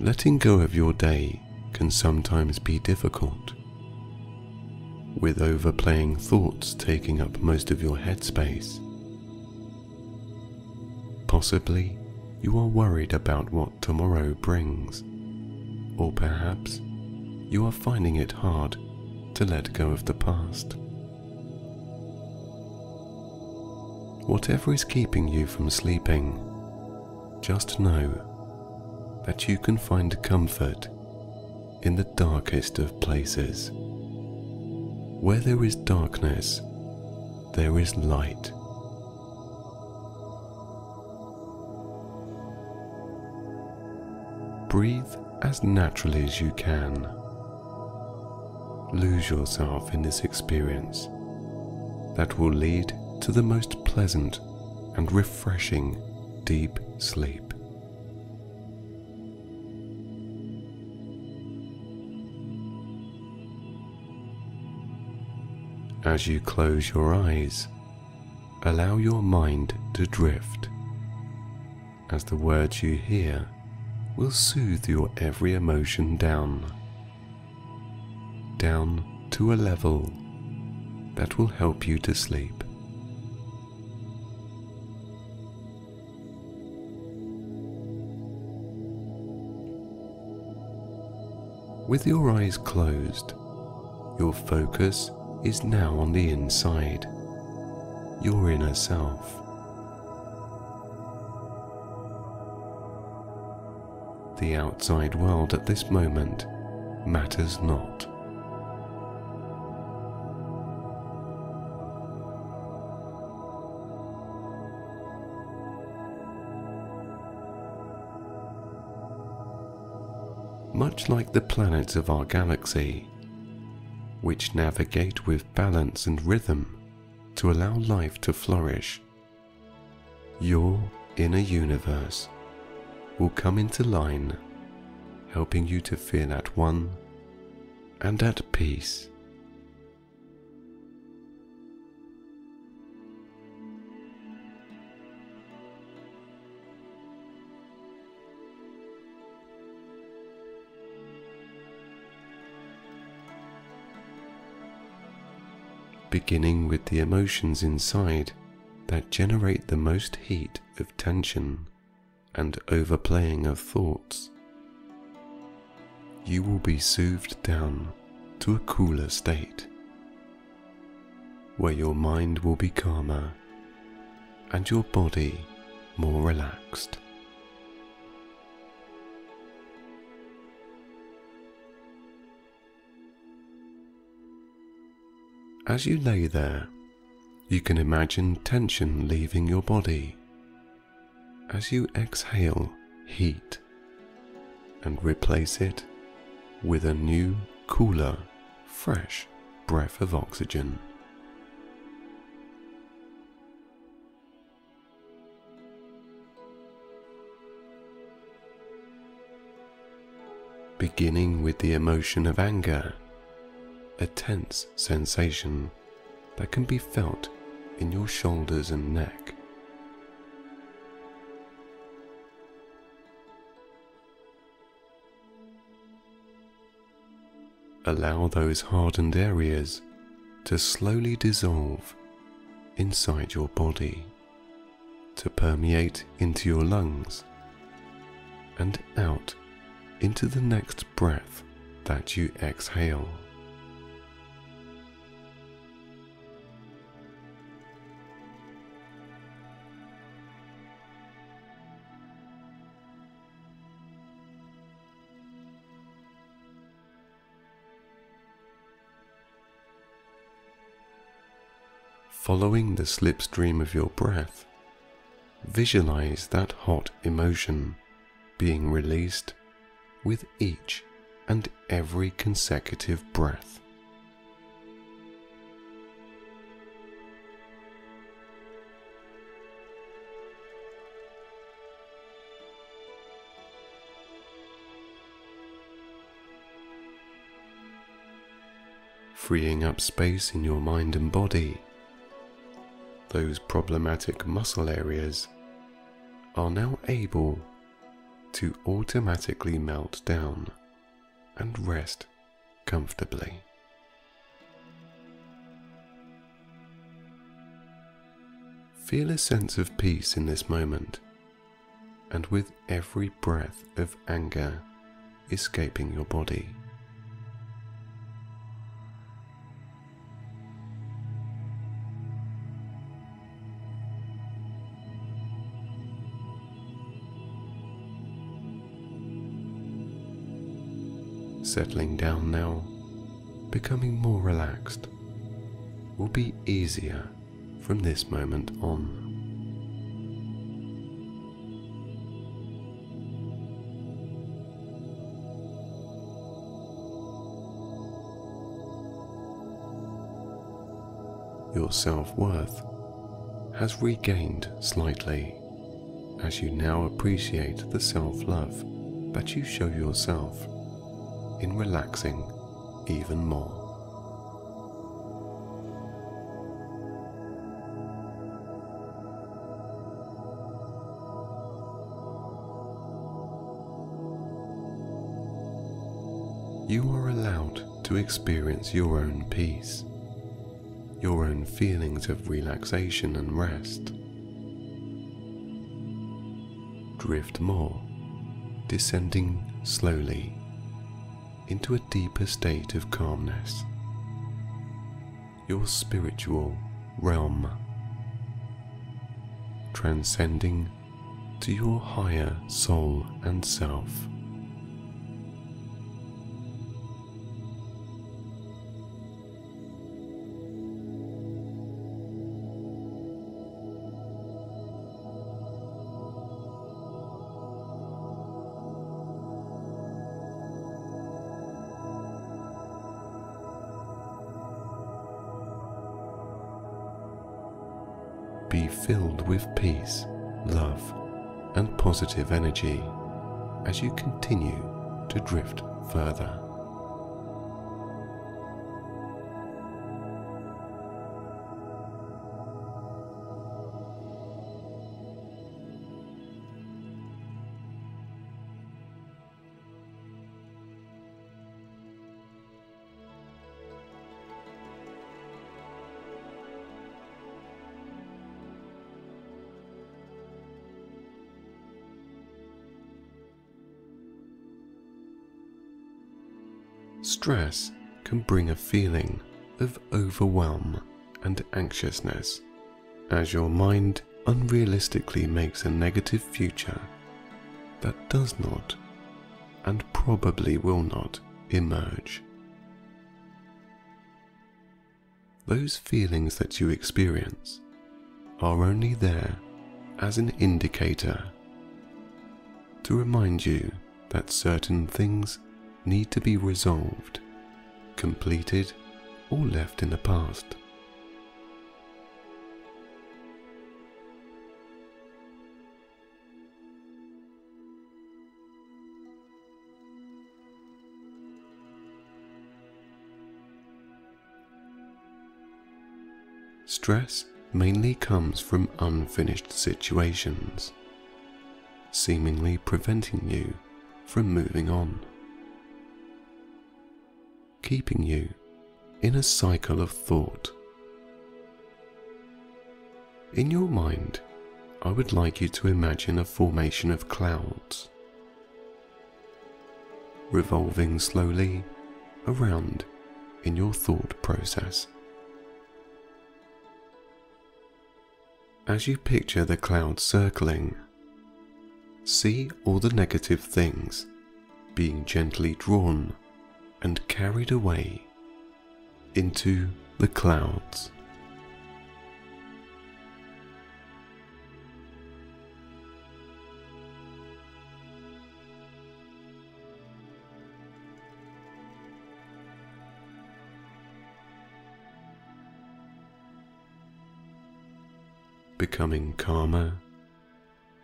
Letting go of your day can sometimes be difficult, with overplaying thoughts taking up most of your headspace. Possibly you are worried about what tomorrow brings, or perhaps you are finding it hard to let go of the past. Whatever is keeping you from sleeping, just know that you can find comfort in the darkest of places. Where there is darkness, there is light. Breathe as naturally as you can. Lose yourself in this experience that will lead to the most pleasant and refreshing deep sleep. As you close your eyes, allow your mind to drift, as the words you hear will soothe your every emotion down, down to a level that will help you to sleep. With your eyes closed, your focus is now on the inside, your inner self. The outside world at this moment matters not. Much like the planets of our galaxy, which navigate with balance and rhythm to allow life to flourish. Your inner universe will come into line, helping you to feel at one and at peace. Beginning with the emotions inside that generate the most heat of tension and overplaying of thoughts. You will be soothed down to a cooler state where your mind will be calmer and your body more relaxed. As you lay there, you can imagine tension leaving your body as you exhale heat and replace it with a new, cooler, fresh breath of oxygen. Beginning with the emotion of anger a tense sensation that can be felt in your shoulders and neck. Allow those hardened areas to slowly dissolve inside your body, to permeate into your lungs and out into the next breath that you exhale. Following the slipstream of your breath, visualize that hot emotion being released with each and every consecutive breath. Freeing up space in your mind and body those problematic muscle areas are now able to automatically melt down and rest comfortably. Feel a sense of peace in this moment, and with every breath of anger escaping your body. Settling down now, becoming more relaxed, will be easier from this moment on. Your self worth has regained slightly as you now appreciate the self love that you show yourself in relaxing even more. You are allowed to experience your own peace, your own feelings of relaxation and rest. Drift more, descending slowly into a deeper state of calmness. Your spiritual realm, transcending to your higher soul and self. With peace, love, and positive energy as you continue to drift further. Can bring a feeling of overwhelm and anxiousness as your mind unrealistically makes a negative future that does not and probably will not emerge. Those feelings that you experience are only there as an indicator to remind you that certain things need to be resolved, completed, or left in the past. Stress mainly comes from unfinished situations, seemingly preventing you from moving on keeping you in a cycle of thought. In your mind, I would like you to imagine a formation of clouds revolving slowly around in your thought process. As you picture the clouds circling, see all the negative things being gently drawn and carried away into the clouds. Becoming calmer,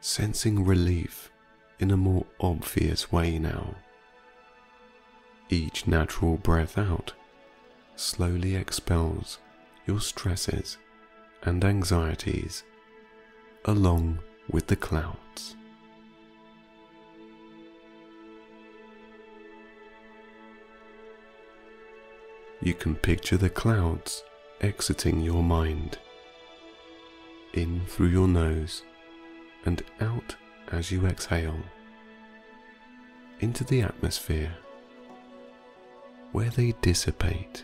sensing relief in a more obvious way now. Each natural breath out slowly expels your stresses and anxieties along with the clouds. You can picture the clouds exiting your mind, in through your nose and out as you exhale, into the atmosphere where they dissipate.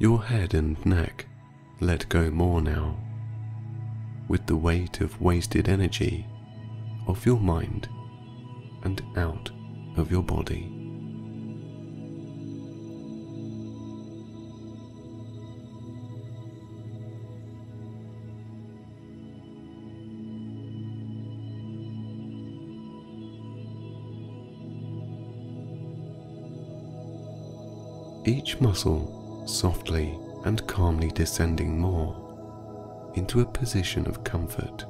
Your head and neck let go more now, with the weight of wasted energy off your mind and out of your body. Each muscle softly and calmly descending more into a position of comfort,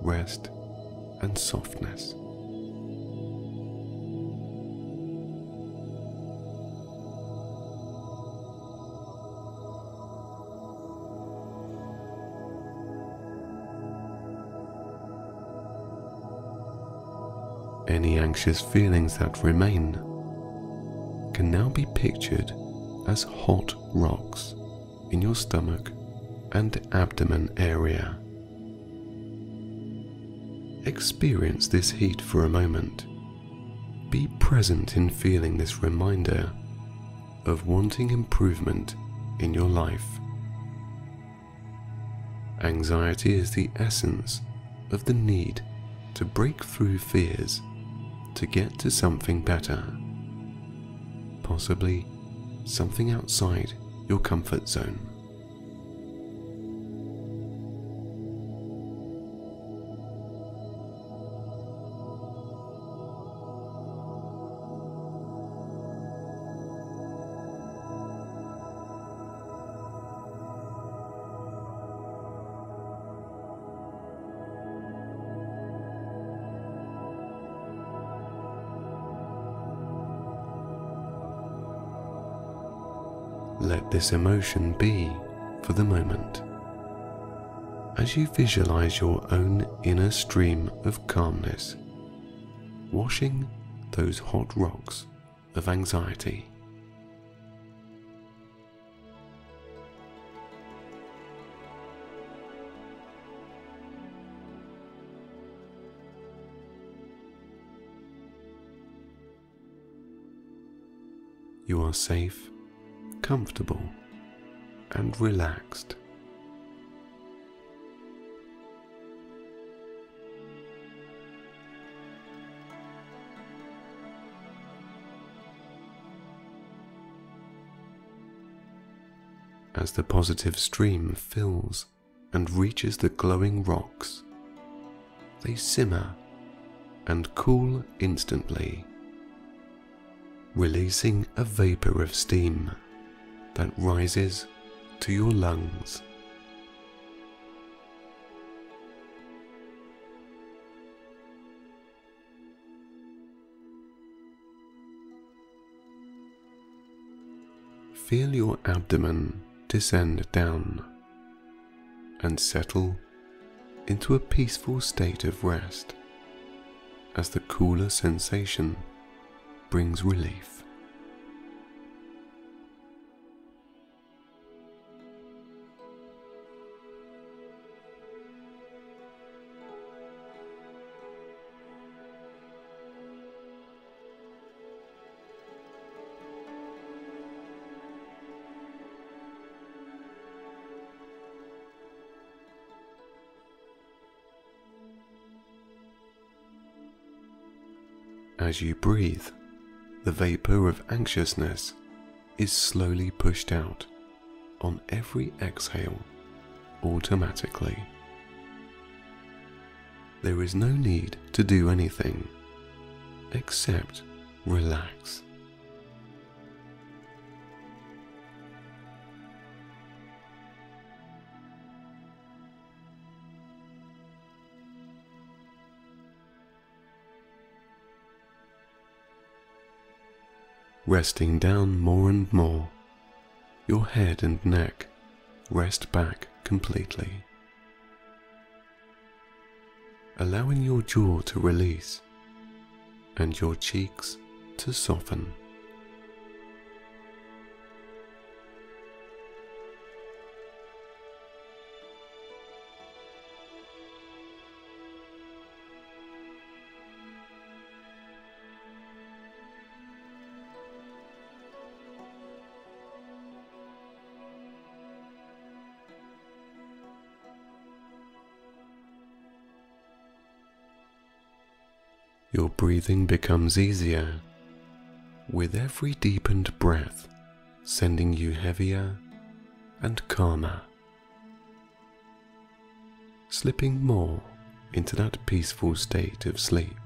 rest, and softness. Any anxious feelings that remain can now be pictured as hot rocks in your stomach and abdomen area. Experience this heat for a moment. Be present in feeling this reminder of wanting improvement in your life. Anxiety is the essence of the need to break through fears to get to something better, possibly something outside your comfort zone. This emotion be for the moment. As you visualize your own inner stream of calmness, washing those hot rocks of anxiety. You are safe comfortable and relaxed. As the positive stream fills and reaches the glowing rocks, they simmer and cool instantly, releasing a vapor of steam that rises to your lungs. Feel your abdomen descend down and settle into a peaceful state of rest as the cooler sensation brings relief. As you breathe, the vapor of anxiousness is slowly pushed out on every exhale automatically. There is no need to do anything except relax. Resting down more and more. Your head and neck rest back completely. Allowing your jaw to release and your cheeks to soften. Breathing becomes easier with every deepened breath, sending you heavier and calmer, slipping more into that peaceful state of sleep.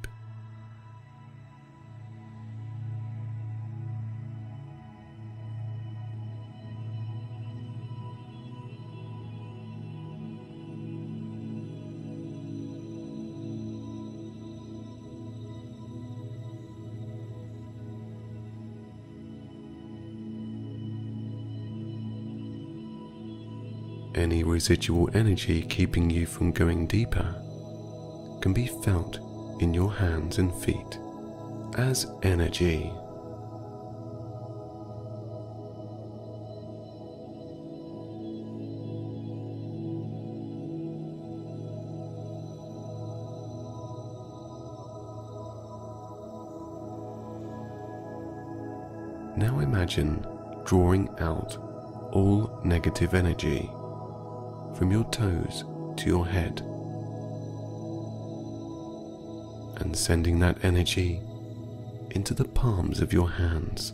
Any residual energy keeping you from going deeper can be felt in your hands and feet as energy. Now imagine drawing out all negative energy from your toes to your head and sending that energy into the palms of your hands.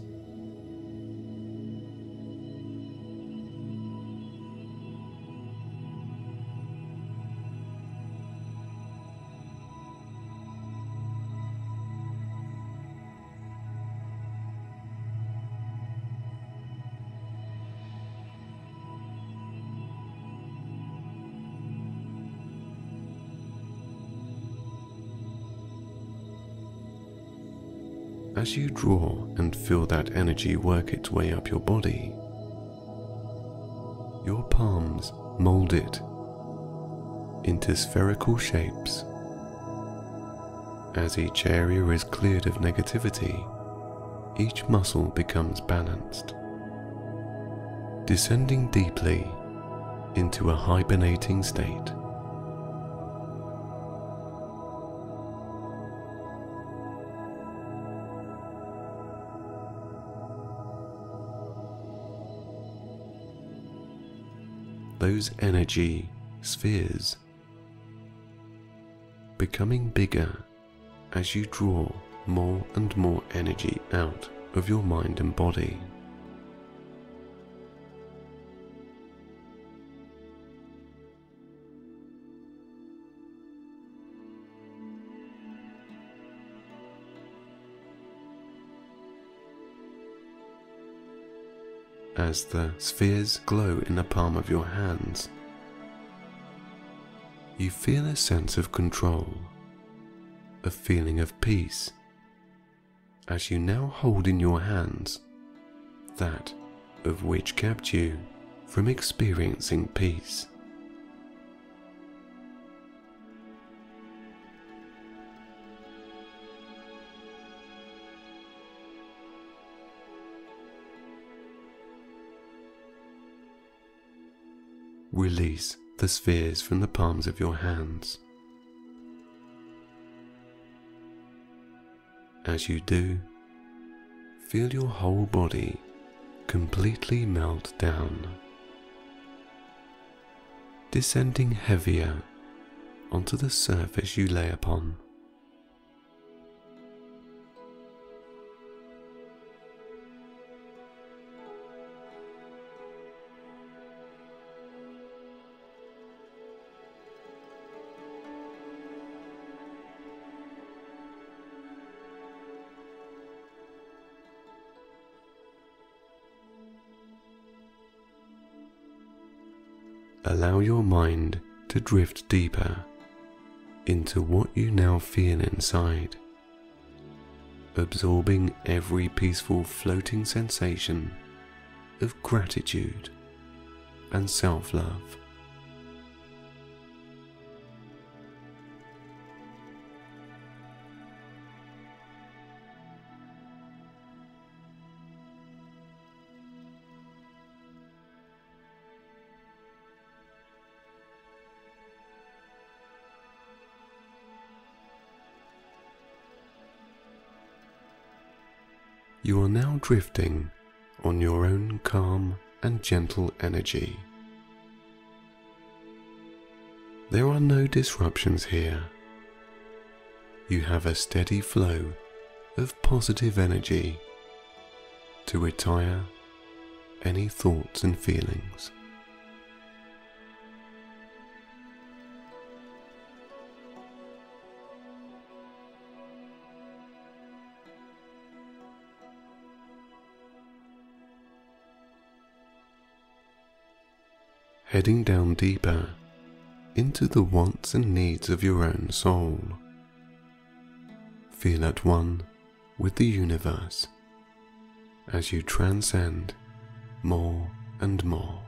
As you draw and feel that energy work its way up your body, your palms mold it into spherical shapes. As each area is cleared of negativity, each muscle becomes balanced, descending deeply into a hibernating state. Those energy spheres becoming bigger as you draw more and more energy out of your mind and body. As the spheres glow in the palm of your hands. You feel a sense of control, a feeling of peace, as you now hold in your hands that of which kept you from experiencing peace. Release the spheres from the palms of your hands. As you do, feel your whole body completely melt down, descending heavier onto the surface you lay upon. Allow your mind to drift deeper into what you now feel inside. absorbing every peaceful floating sensation of gratitude and self love. Now drifting on your own calm and gentle energy. There are no disruptions here. You have a steady flow of positive energy to retire any thoughts and feelings. Heading down deeper into the wants and needs of your own soul. Feel at one with the universe as you transcend more and more.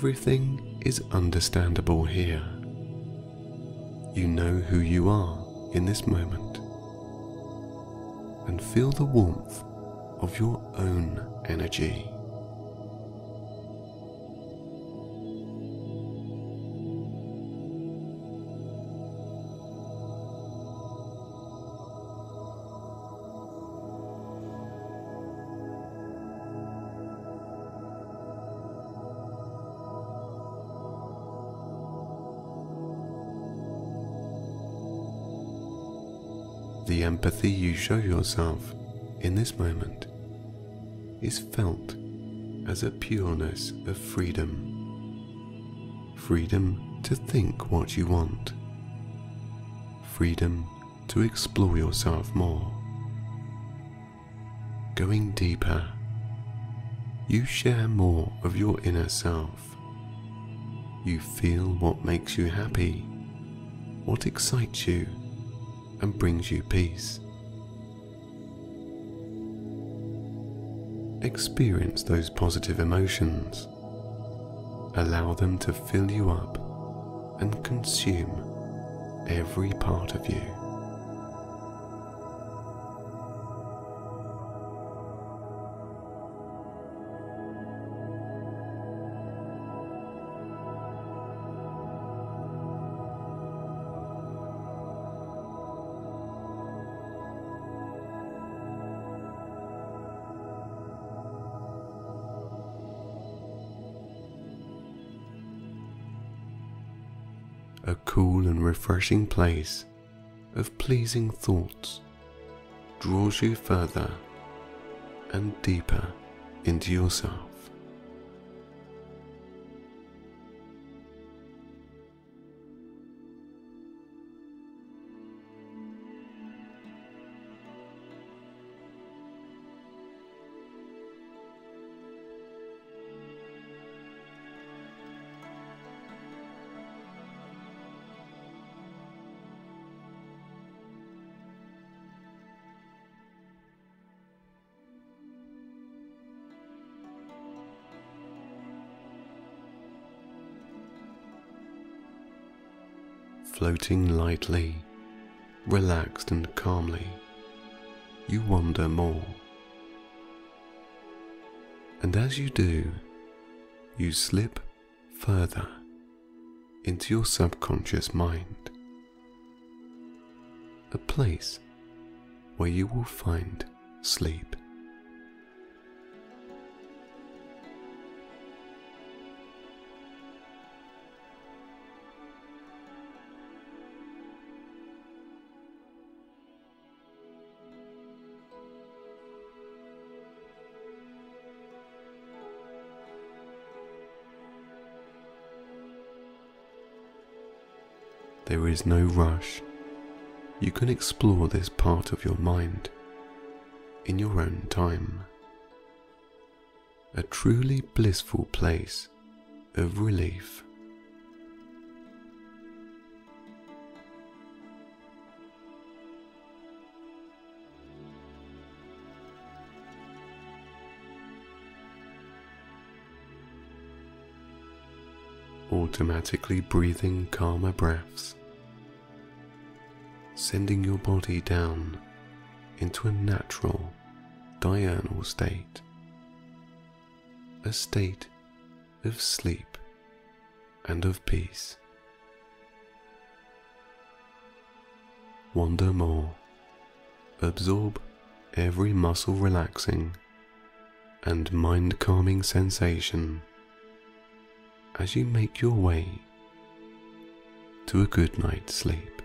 Everything is understandable here. You know who you are in this moment and feel the warmth of your own energy. Empathy you show yourself in this moment is felt as a pureness of freedom. Freedom to think what you want. Freedom to explore yourself more. Going deeper, you share more of your inner self. You feel what makes you happy, what excites you and brings you peace. Experience those positive emotions. Allow them to fill you up and consume every part of you. Refreshing place of pleasing thoughts draws you further and deeper into yourself. Floating lightly, relaxed and calmly, you wander more. And as you do, you slip further into your subconscious mind, a place where you will find sleep. Is no rush. You can explore this part of your mind in your own time. A truly blissful place of relief. automatically breathing calmer breaths, sending your body down into a natural diurnal state, a state of sleep and of peace. Wander more, absorb every muscle relaxing and mind calming sensation as you make your way to a good night's sleep.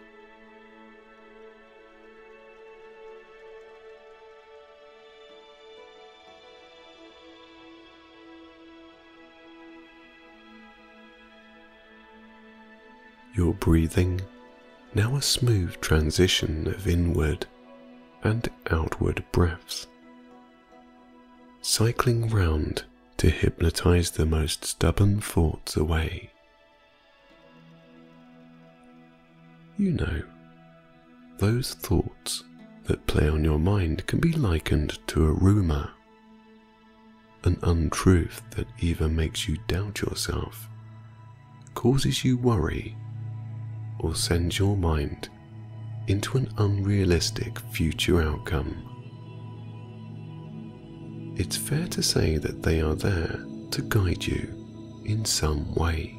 Your breathing, now a smooth transition of inward and outward breaths, cycling round to hypnotize the most stubborn thoughts away. You know, those thoughts that play on your mind can be likened to a rumour, an untruth that either makes you doubt yourself, causes you worry, or sends your mind into an unrealistic future outcome it's fair to say that they are there to guide you in some way.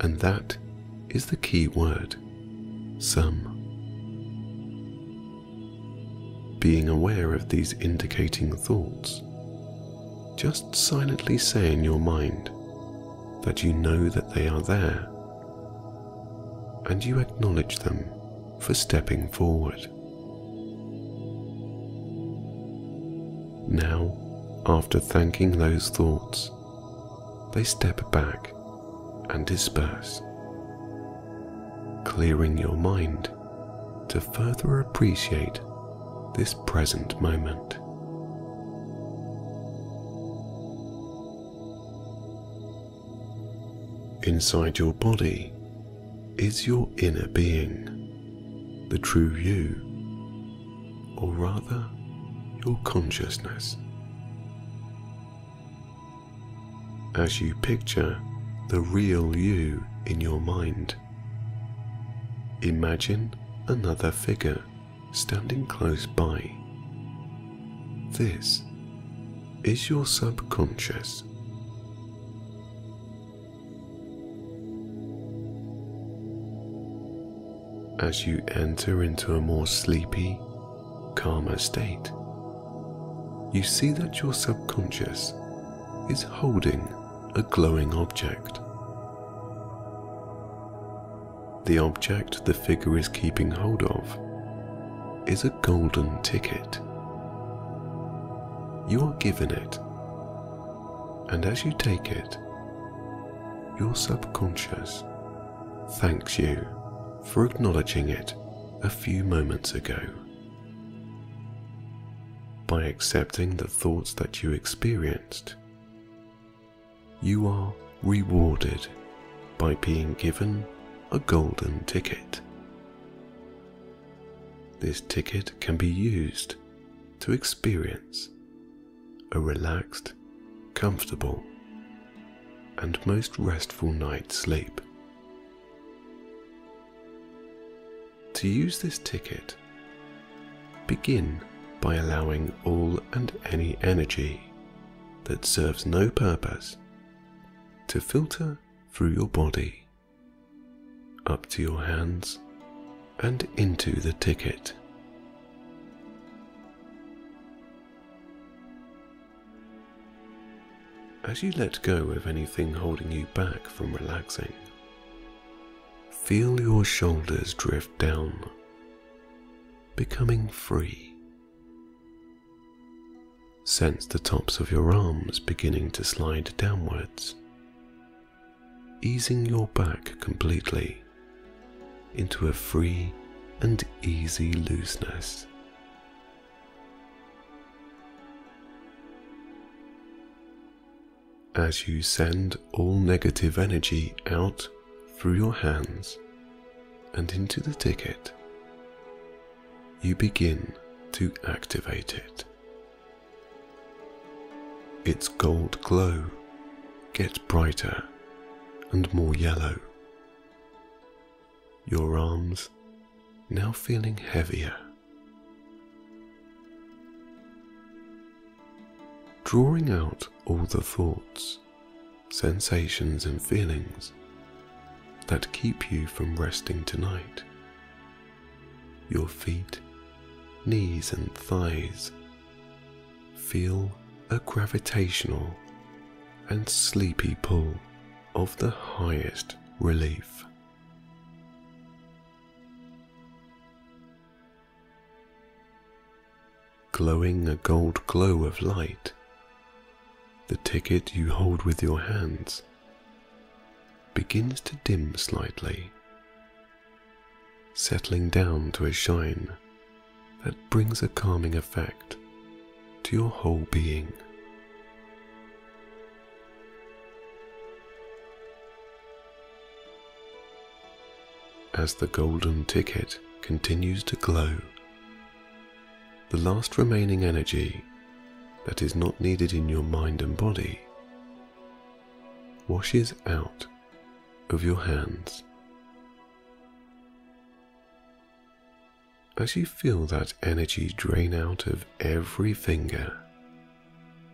And that is the key word some. Being aware of these indicating thoughts, just silently say in your mind that you know that they are there and you acknowledge them for stepping forward. Now, after thanking those thoughts, they step back and disperse, clearing your mind to further appreciate this present moment. Inside your body is your inner being, the true you, or rather, your consciousness. As you picture the real you in your mind, imagine another figure standing close by. This is your subconscious. As you enter into a more sleepy, calmer state, you see that your subconscious is holding a glowing object. The object the figure is keeping hold of is a golden ticket. You are given it, and as you take it, your subconscious thanks you for acknowledging it a few moments ago by accepting the thoughts that you experienced, you are rewarded by being given a golden ticket. This ticket can be used to experience a relaxed, comfortable, and most restful night's sleep. To use this ticket, begin by allowing all and any energy that serves no purpose to filter through your body, up to your hands, and into the ticket. As you let go of anything holding you back from relaxing, feel your shoulders drift down, becoming free. Sense the tops of your arms beginning to slide downwards, easing your back completely into a free and easy looseness. As you send all negative energy out through your hands and into the ticket, you begin to activate it. Its gold glow gets brighter and more yellow. Your arms now feeling heavier. Drawing out all the thoughts, sensations, and feelings that keep you from resting tonight. Your feet, knees, and thighs feel a gravitational and sleepy pull of the highest relief. Glowing a gold glow of light, the ticket you hold with your hands begins to dim slightly, settling down to a shine that brings a calming effect to your whole being. As the golden ticket continues to glow, the last remaining energy that is not needed in your mind and body washes out of your hands. As you feel that energy drain out of every finger,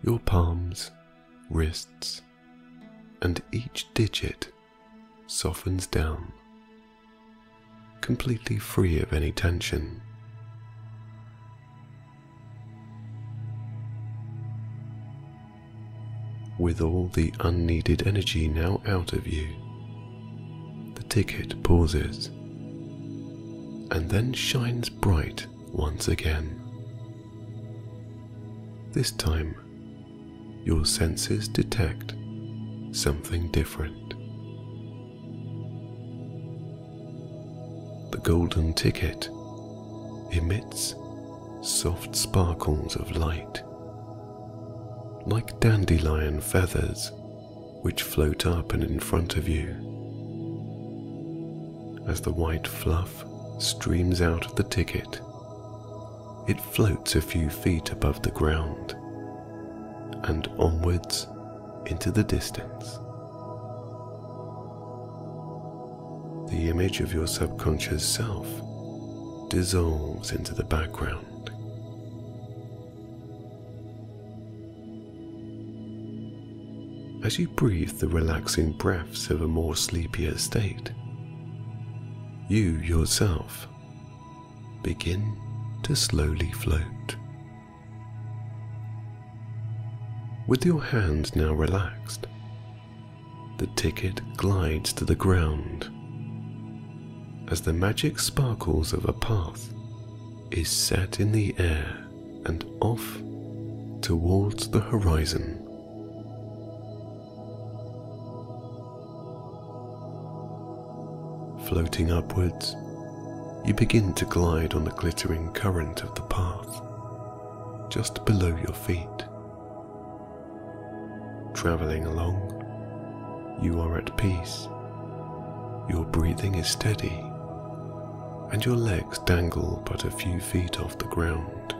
your palms, wrists, and each digit softens down, completely free of any tension. With all the unneeded energy now out of you, ticket pauses and then shines bright once again. This time, your senses detect something different. The golden ticket emits soft sparkles of light, like dandelion feathers which float up and in front of you. As the white fluff streams out of the ticket. It floats a few feet above the ground and onwards into the distance. The image of your subconscious self dissolves into the background. As you breathe the relaxing breaths of a more sleepier state, you yourself begin to slowly float. With your hands now relaxed, the ticket glides to the ground as the magic sparkles of a path is set in the air and off towards the horizon. Floating upwards, you begin to glide on the glittering current of the path, just below your feet. Travelling along, you are at peace. Your breathing is steady, and your legs dangle but a few feet off the ground.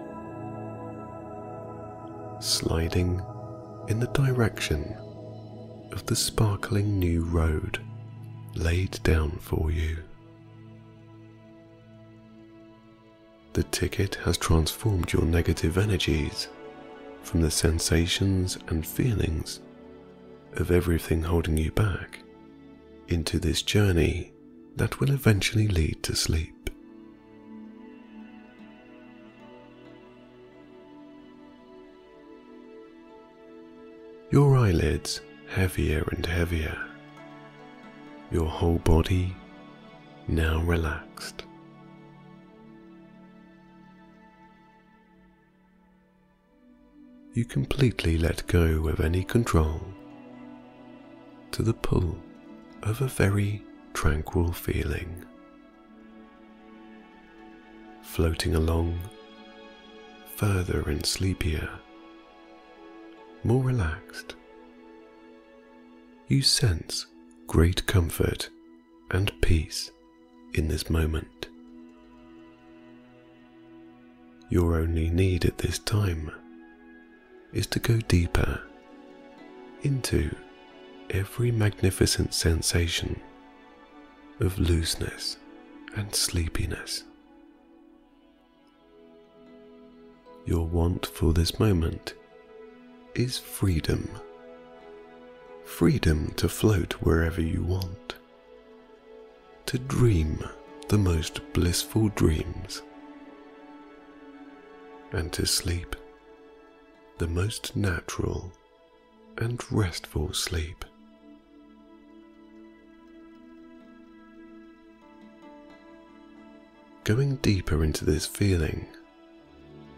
Sliding in the direction of the sparkling new road laid down for you. The ticket has transformed your negative energies from the sensations and feelings of everything holding you back into this journey that will eventually lead to sleep. Your eyelids heavier and heavier your whole body now relaxed. You completely let go of any control to the pull of a very tranquil feeling floating along, further and sleepier, more relaxed. You sense great comfort and peace in this moment. Your only need at this time is to go deeper into every magnificent sensation of looseness and sleepiness. Your want for this moment is freedom. Freedom to float wherever you want. To dream the most blissful dreams. And to sleep the most natural and restful sleep. Going deeper into this feeling,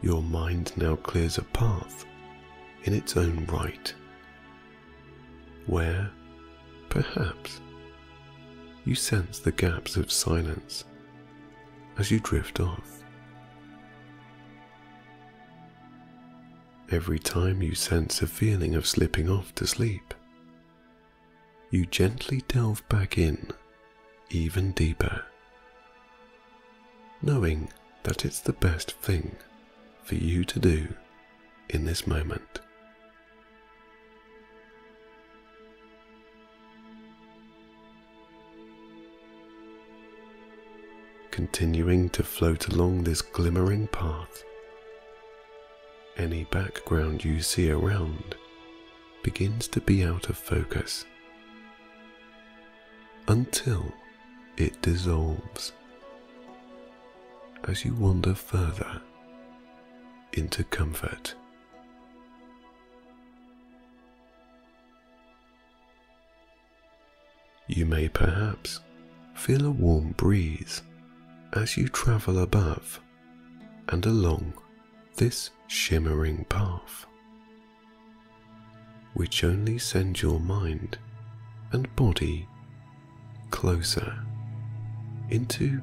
your mind now clears a path in its own right, where, perhaps, you sense the gaps of silence as you drift off. Every time you sense a feeling of slipping off to sleep, you gently delve back in even deeper, knowing that it's the best thing for you to do in this moment. Continuing to float along this glimmering path, any background you see around begins to be out of focus until it dissolves as you wander further into comfort. You may perhaps feel a warm breeze as you travel above and along this shimmering path, which only sends your mind and body closer into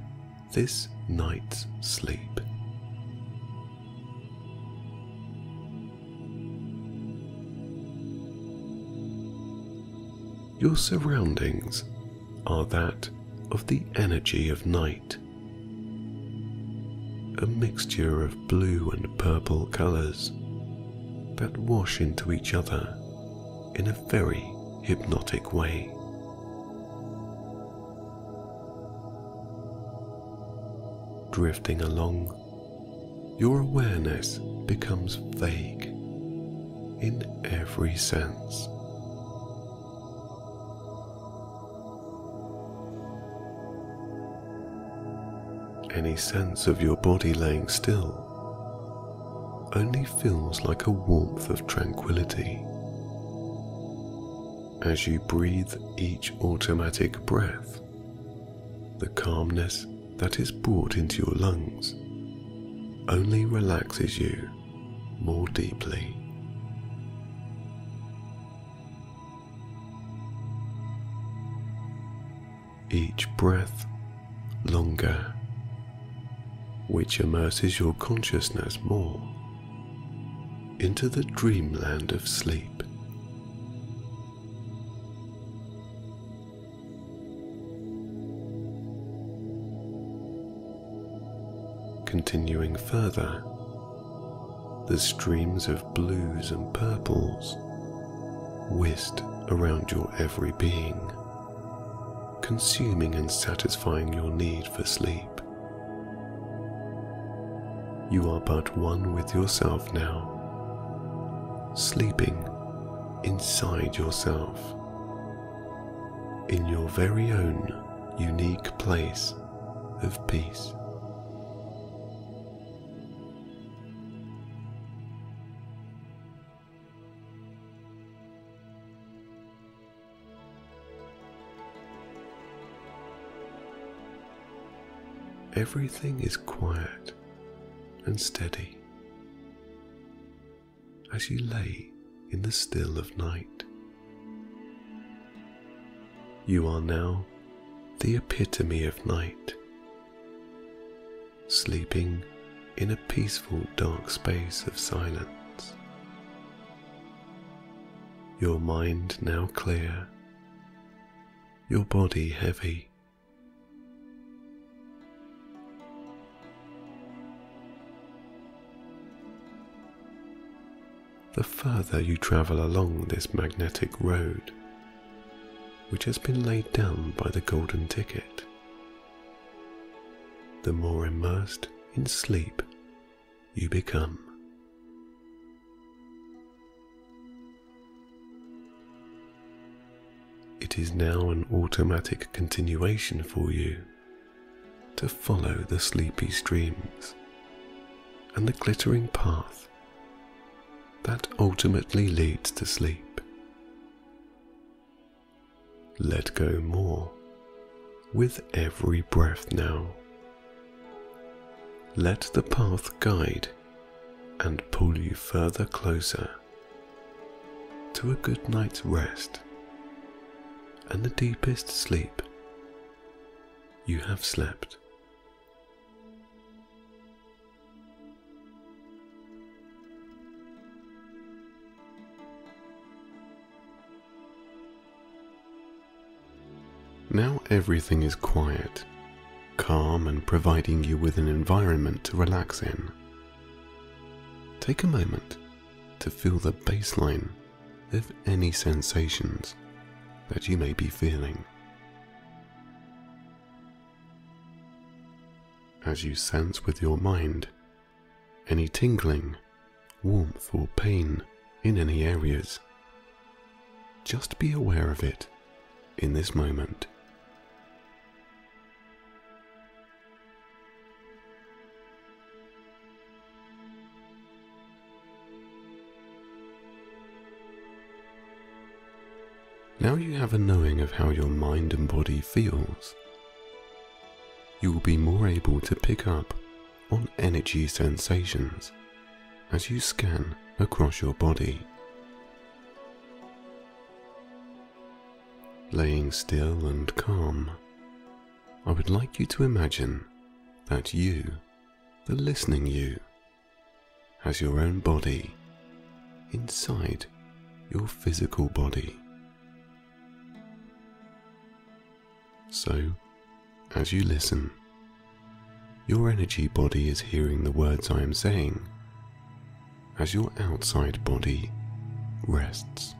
this night's sleep. Your surroundings are that of the energy of night. A mixture of blue and purple colours that wash into each other in a very hypnotic way. Drifting along, your awareness becomes vague in every sense. Any sense of your body laying still only feels like a warmth of tranquility. As you breathe each automatic breath, the calmness that is brought into your lungs only relaxes you more deeply. Each breath longer which immerses your consciousness more into the dreamland of sleep. Continuing further, the streams of blues and purples whisked around your every being, consuming and satisfying your need for sleep. You are but one with yourself now, sleeping inside yourself, in your very own unique place of peace. Everything is quiet and steady as you lay in the still of night. You are now the epitome of night, sleeping in a peaceful dark space of silence. Your mind now clear, your body heavy. The further you travel along this magnetic road, which has been laid down by the golden ticket, the more immersed in sleep you become. It is now an automatic continuation for you to follow the sleepy streams and the glittering path that ultimately leads to sleep. Let go more with every breath now. Let the path guide and pull you further closer to a good night's rest and the deepest sleep you have slept. Now everything is quiet, calm, and providing you with an environment to relax in. Take a moment to feel the baseline of any sensations that you may be feeling. As you sense with your mind any tingling, warmth, or pain in any areas, just be aware of it in this moment. Now you have a knowing of how your mind and body feels. You will be more able to pick up on energy sensations as you scan across your body. Laying still and calm, I would like you to imagine that you, the listening you, has your own body inside your physical body. So, as you listen, your energy body is hearing the words I am saying as your outside body rests.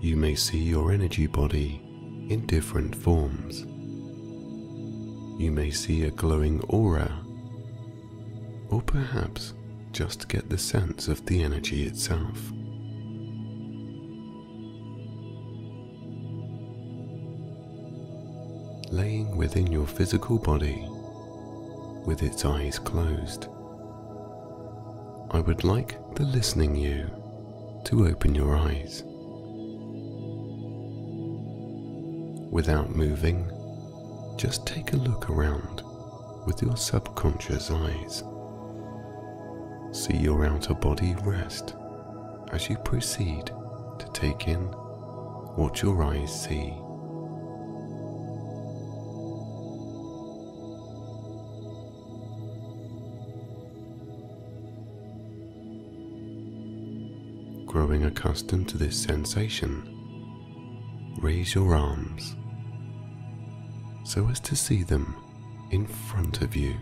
You may see your energy body in different forms. You may see a glowing aura, or perhaps just get the sense of the energy itself. Laying within your physical body with its eyes closed. I would like the listening you to open your eyes. Without moving, just take a look around with your subconscious eyes. See your outer body rest as you proceed to take in what your eyes see. Growing accustomed to this sensation, raise your arms so as to see them in front of you.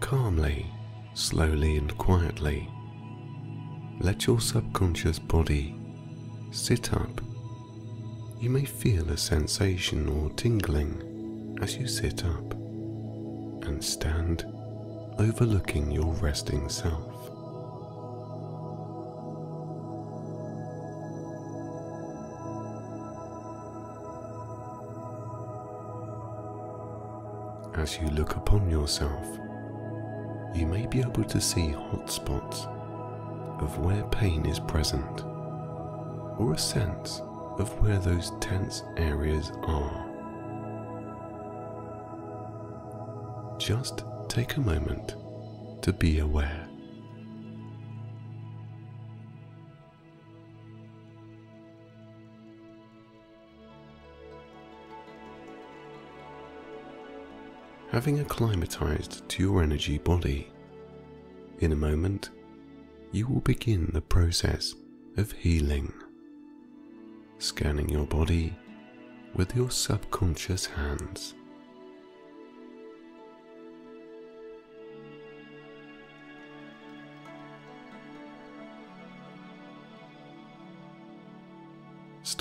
Calmly, slowly, and quietly, let your subconscious body sit up. You may feel a sensation or tingling as you sit up and stand overlooking your resting self. As you look upon yourself, you may be able to see hot spots of where pain is present, or a sense of where those tense areas are. Just take a moment to be aware. Having acclimatized to your energy body, in a moment, you will begin the process of healing, scanning your body with your subconscious hands.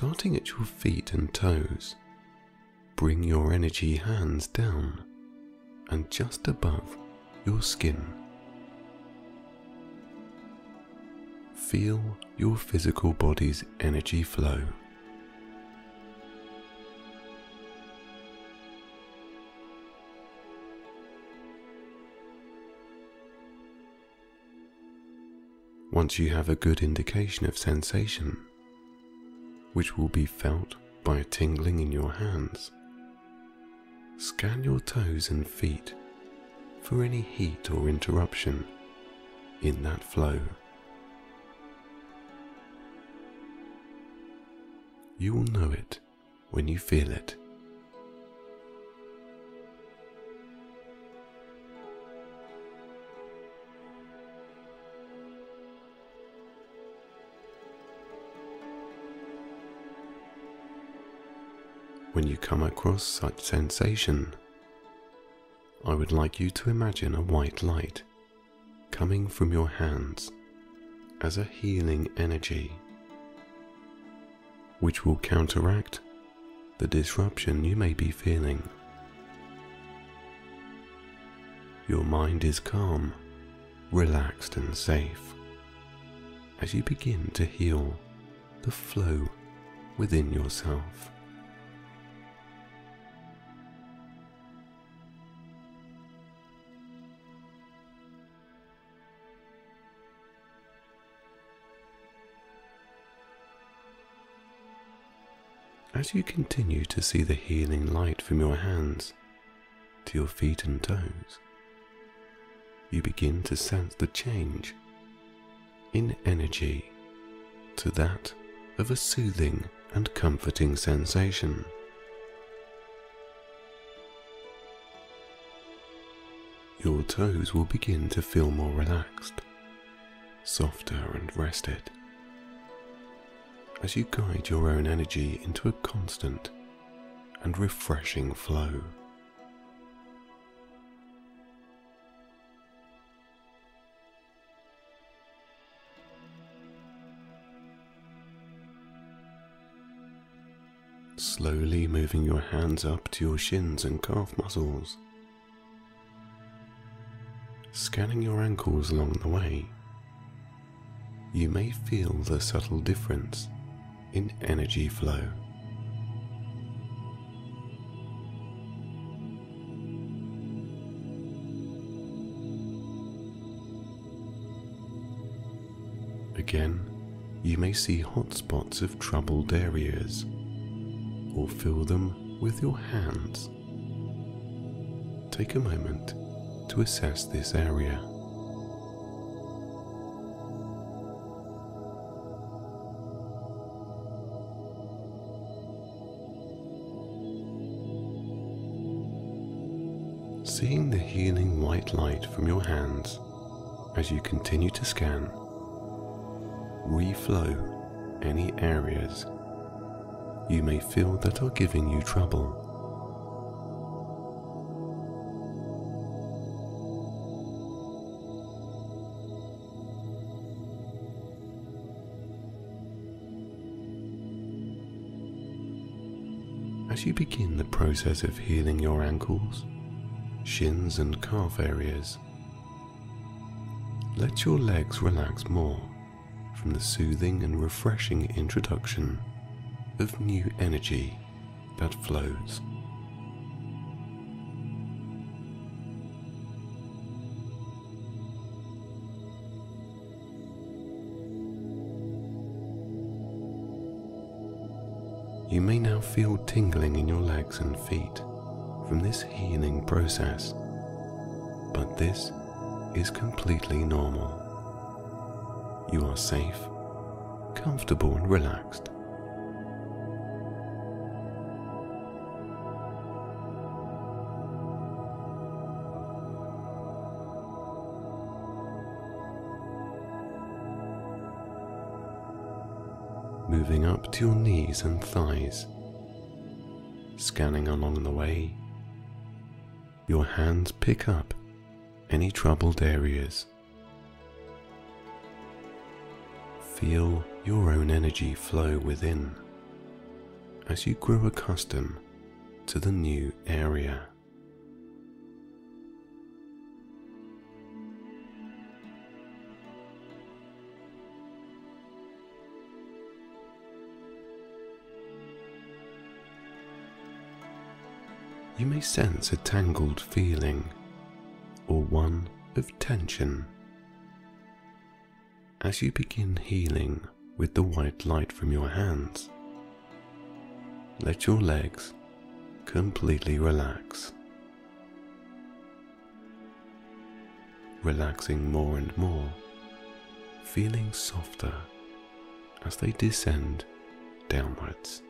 Starting at your feet and toes, bring your energy hands down and just above your skin. Feel your physical body's energy flow. Once you have a good indication of sensation, which will be felt by a tingling in your hands, scan your toes and feet for any heat or interruption in that flow. You will know it when you feel it. When you come across such sensation, I would like you to imagine a white light coming from your hands as a healing energy, which will counteract the disruption you may be feeling. Your mind is calm, relaxed, and safe as you begin to heal the flow within yourself. As you continue to see the healing light from your hands to your feet and toes, you begin to sense the change in energy to that of a soothing and comforting sensation. Your toes will begin to feel more relaxed, softer and rested as you guide your own energy into a constant and refreshing flow. Slowly moving your hands up to your shins and calf muscles, scanning your ankles along the way, you may feel the subtle difference in energy flow. Again, you may see hot spots of troubled areas or fill them with your hands. Take a moment to assess this area. Healing white light from your hands as you continue to scan, reflow any areas you may feel that are giving you trouble. As you begin the process of healing your ankles, shins and calf areas. Let your legs relax more from the soothing and refreshing introduction of new energy that flows. You may now feel tingling in your legs and feet from this healing process, but this is completely normal. You are safe, comfortable, and relaxed. moving up to your knees and thighs, scanning along the way your hands pick up any troubled areas. Feel your own energy flow within as you grow accustomed to the new area. You may sense a tangled feeling or one of tension. As you begin healing with the white light from your hands, let your legs completely relax. Relaxing more and more, feeling softer as they descend downwards.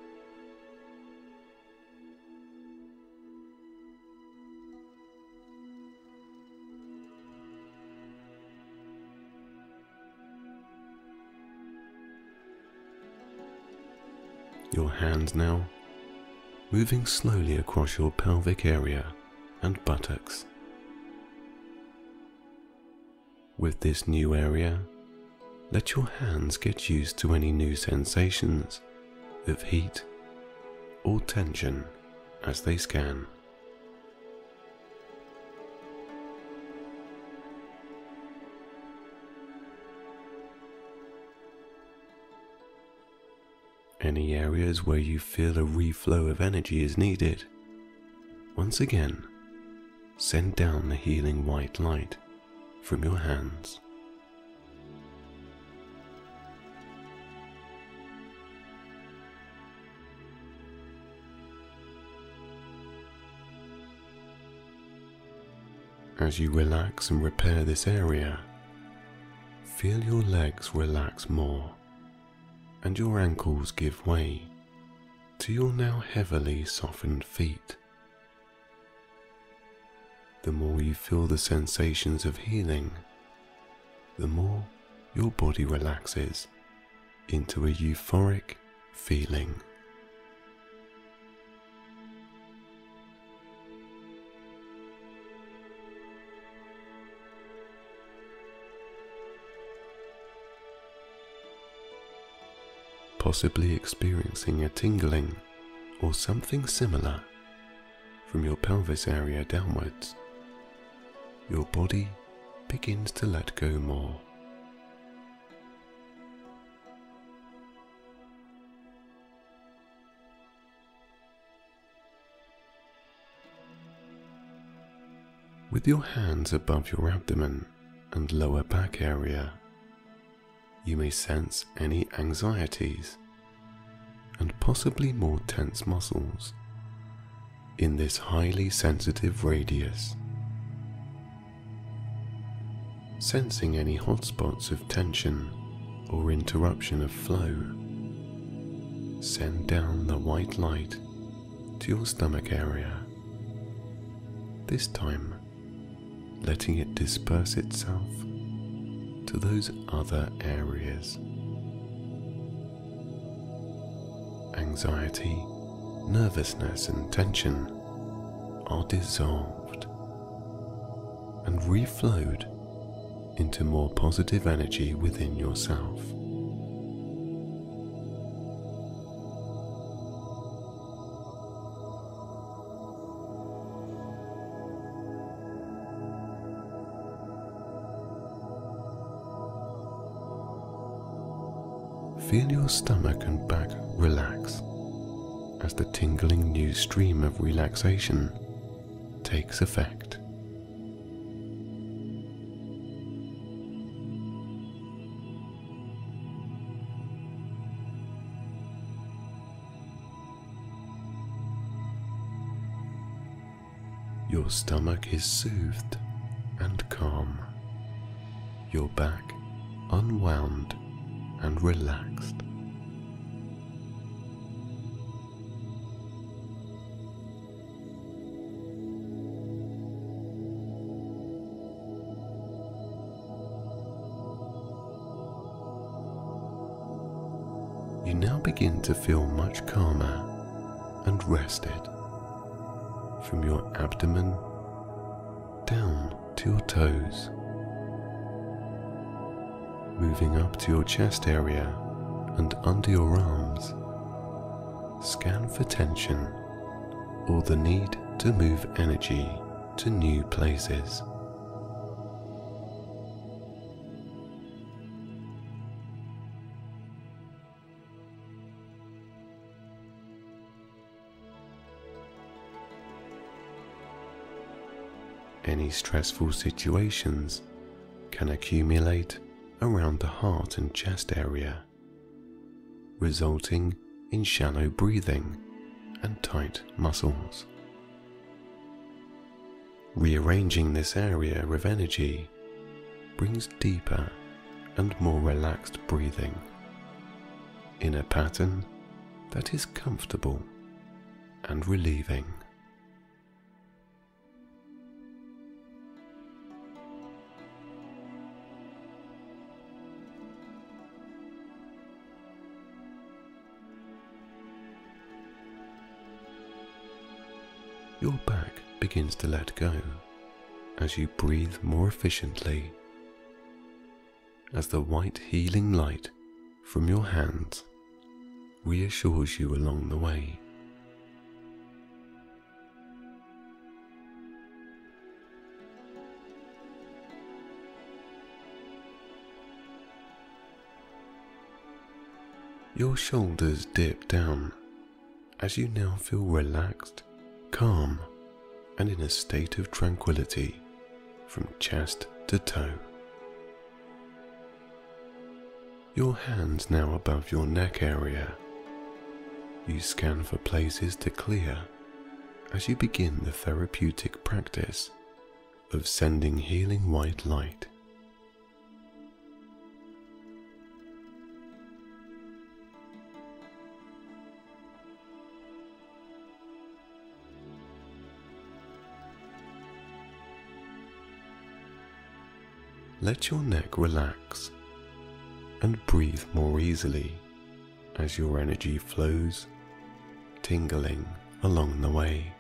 Your hands now moving slowly across your pelvic area and buttocks. With this new area, let your hands get used to any new sensations of heat or tension as they scan. Any areas where you feel a reflow of energy is needed, once again, send down the healing white light from your hands. As you relax and repair this area, feel your legs relax more and your ankles give way to your now heavily softened feet. The more you feel the sensations of healing, the more your body relaxes into a euphoric feeling. Possibly experiencing a tingling or something similar from your pelvis area downwards, your body begins to let go more. With your hands above your abdomen and lower back area, you may sense any anxieties and possibly more tense muscles in this highly sensitive radius. Sensing any hotspots of tension or interruption of flow, send down the white light to your stomach area. This time, letting it disperse itself to those other areas. Anxiety, nervousness, and tension are dissolved and reflowed into more positive energy within yourself. Feel your stomach and back relax as the tingling new stream of relaxation takes effect. Your stomach is soothed and calm, your back unwound and relaxed. You now begin to feel much calmer and rested from your abdomen down to your toes, moving up to your chest area and under your arms. Scan for tension or the need to move energy to new places. Any stressful situations can accumulate around the heart and chest area, resulting in shallow breathing and tight muscles. Rearranging this area of energy brings deeper and more relaxed breathing in a pattern that is comfortable and relieving. Your back begins to let go as you breathe more efficiently. As the white healing light from your hands reassures you along the way. Your shoulders dip down as you now feel relaxed calm and in a state of tranquility from chest to toe. Your hands now above your neck area. You scan for places to clear as you begin the therapeutic practice of sending healing white light let your neck relax and breathe more easily as your energy flows, tingling along the way.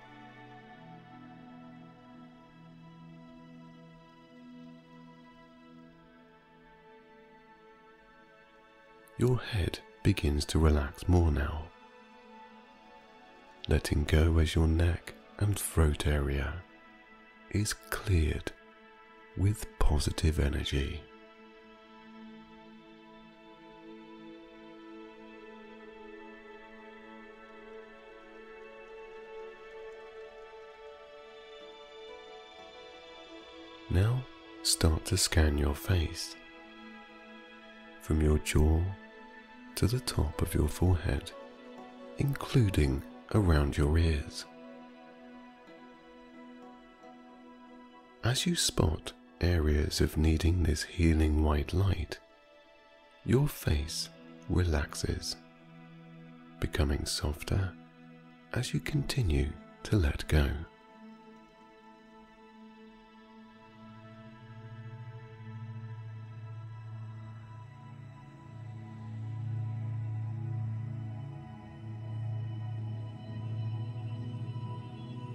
Your head begins to relax more now, letting go as your neck and throat area is cleared with positive energy. Now start to scan your face from your jaw to the top of your forehead, including around your ears. As you spot areas of needing this healing white light, your face relaxes, becoming softer as you continue to let go.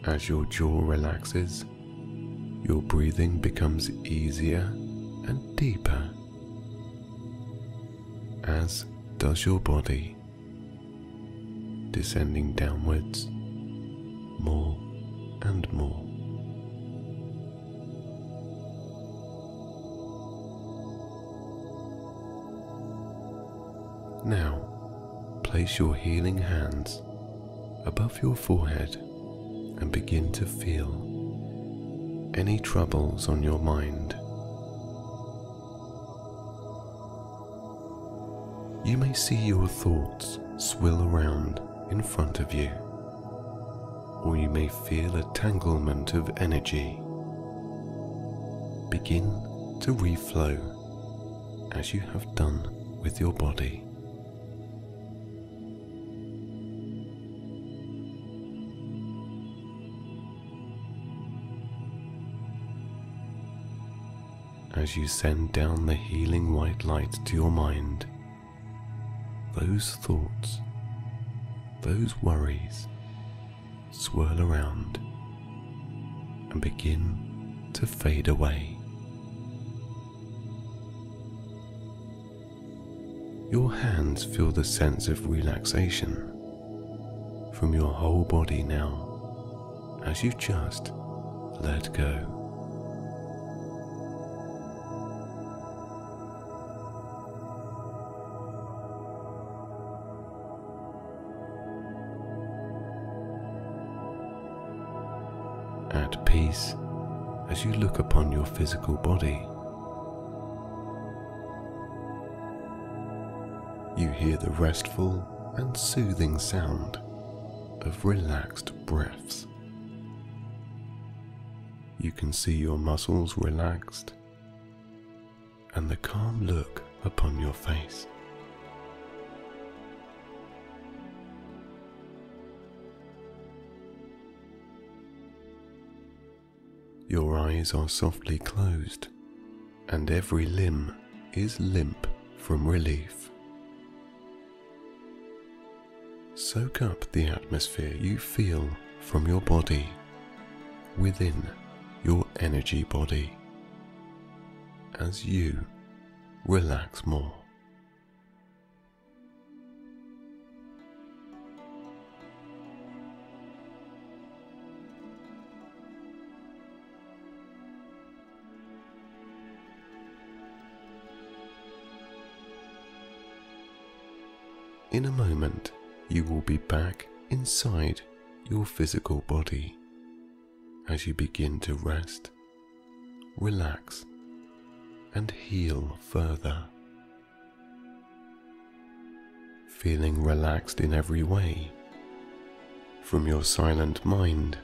As your jaw relaxes, your breathing becomes easier and deeper, as does your body, descending downwards more and more. Now, place your healing hands above your forehead and begin to feel any troubles on your mind. You may see your thoughts swill around in front of you, or you may feel a tanglement of energy begin to reflow as you have done with your body. As you send down the healing white light to your mind. those thoughts, those worries swirl around and begin to fade away. Your hands feel the sense of relaxation from your whole body now as you just let go. Peace as you look upon your physical body. You hear the restful and soothing sound of relaxed breaths. You can see your muscles relaxed and the calm look upon your face. Your eyes are softly closed and every limb is limp from relief. Soak up the atmosphere you feel from your body within your energy body as you relax more. In a moment, you will be back inside your physical body as you begin to rest, relax, and heal further. Feeling relaxed in every way, from your silent mind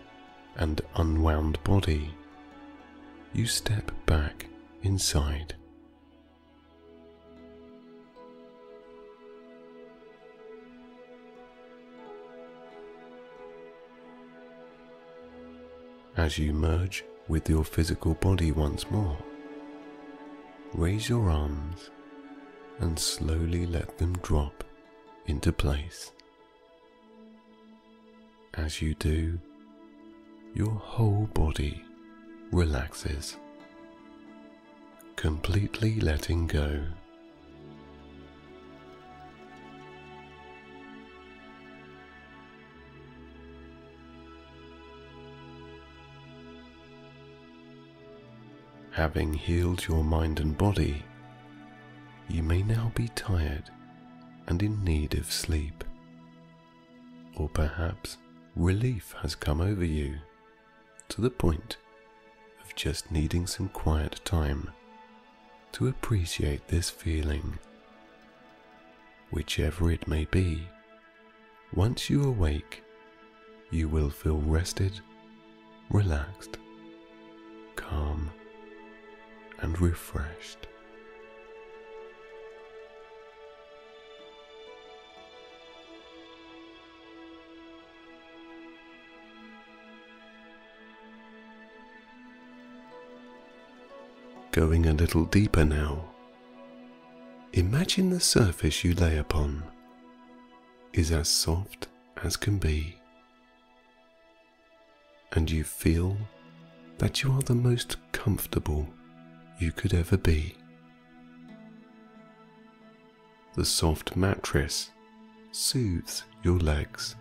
and unwound body, you step back inside. As you merge with your physical body once more. Raise your arms and slowly let them drop into place. As you do, your whole body relaxes, completely letting go. Having healed your mind and body, you may now be tired and in need of sleep. Or perhaps relief has come over you to the point of just needing some quiet time to appreciate this feeling. Whichever it may be, once you awake, you will feel rested, relaxed, calm, and refreshed. Going a little deeper now, imagine the surface you lay upon is as soft as can be, and you feel that you are the most comfortable you could ever be. The soft mattress soothes your legs,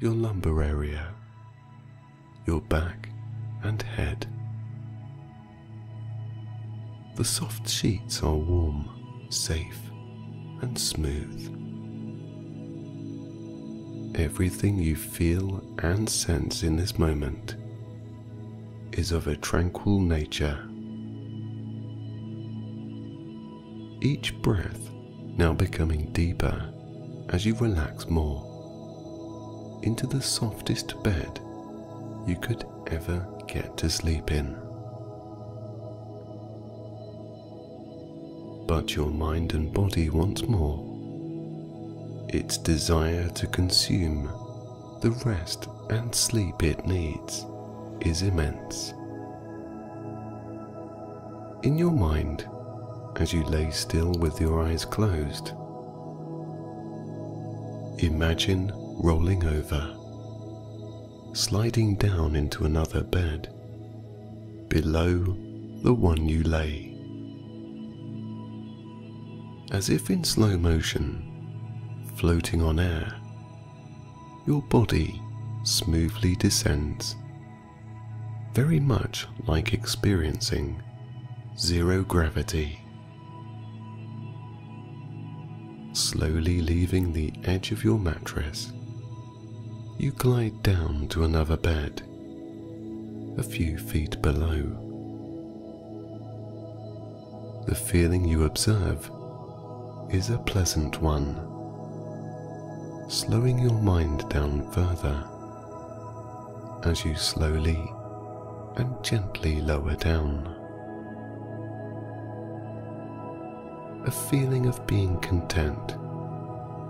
your lumbar area, your back and head. The soft sheets are warm, safe, and smooth. Everything you feel and sense in this moment is of a tranquil nature each breath now becoming deeper as you relax more into the softest bed you could ever get to sleep in. But your mind and body wants more. Its desire to consume the rest and sleep it needs is immense. In your mind, as you lay still with your eyes closed, Imagine rolling over, sliding down into another bed below the one you lay. As if in slow motion, floating on air, your body smoothly descends, very much like experiencing zero gravity. Slowly leaving the edge of your mattress, you glide down to another bed a few feet below. The feeling you observe is a pleasant one, slowing your mind down further as you slowly and gently lower down. A feeling of being content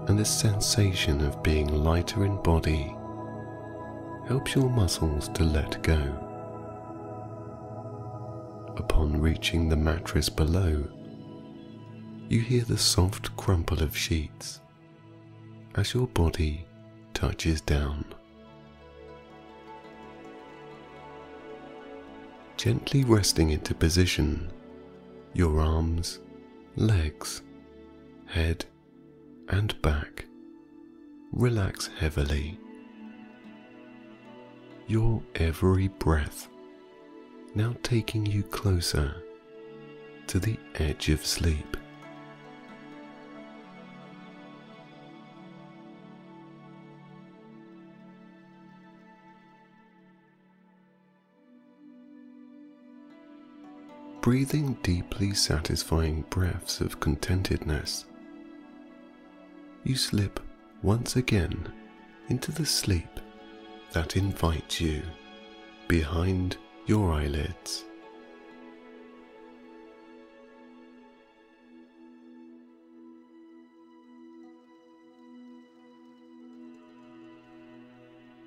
and a sensation of being lighter in body helps your muscles to let go. Upon reaching the mattress below, you hear the soft crumple of sheets as your body touches down. Gently resting into position, your arms, legs, head, and back relax heavily. Your every breath now taking you closer to the edge of sleep. Breathing deeply satisfying breaths of contentedness, you slip once again into the sleep that invites you behind your eyelids.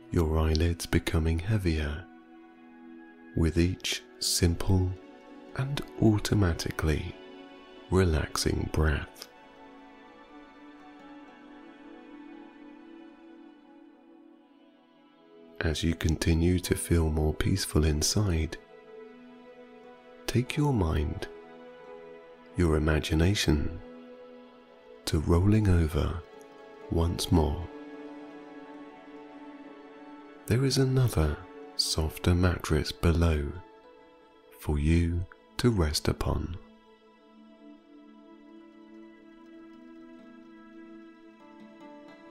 Your eyelids becoming heavier with each simple and automatically relaxing breath. As you continue to feel more peaceful inside, take your mind, your imagination, to rolling over once more. There is another softer mattress below for you to rest upon.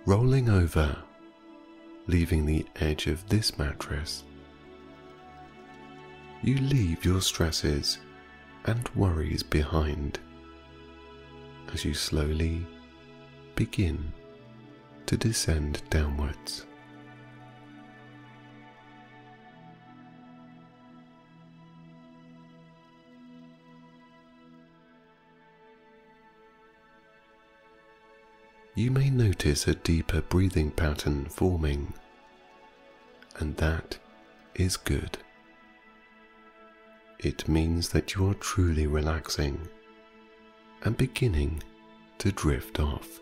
Rolling over leaving the edge of this mattress. You leave your stresses and worries behind as you slowly begin to descend downwards. You may notice a deeper breathing pattern forming, and that is good. It means that you are truly relaxing and beginning to drift off.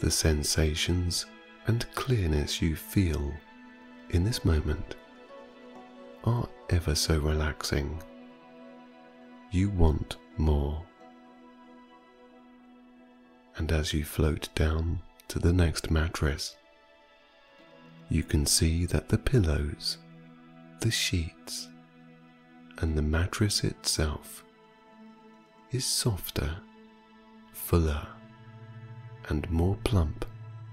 The sensations and clearness you feel in this moment are ever so relaxing. You want more. And as you float down to the next mattress, you can see that the pillows, the sheets, and the mattress itself is softer, fuller, and more plump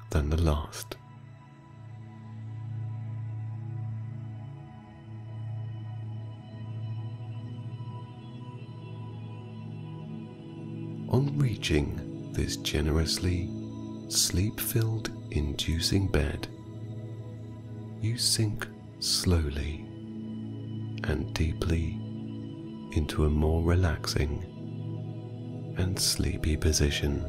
than the last. On reaching this generously sleep filled, inducing bed, you sink slowly and deeply into a more relaxing and sleepy position.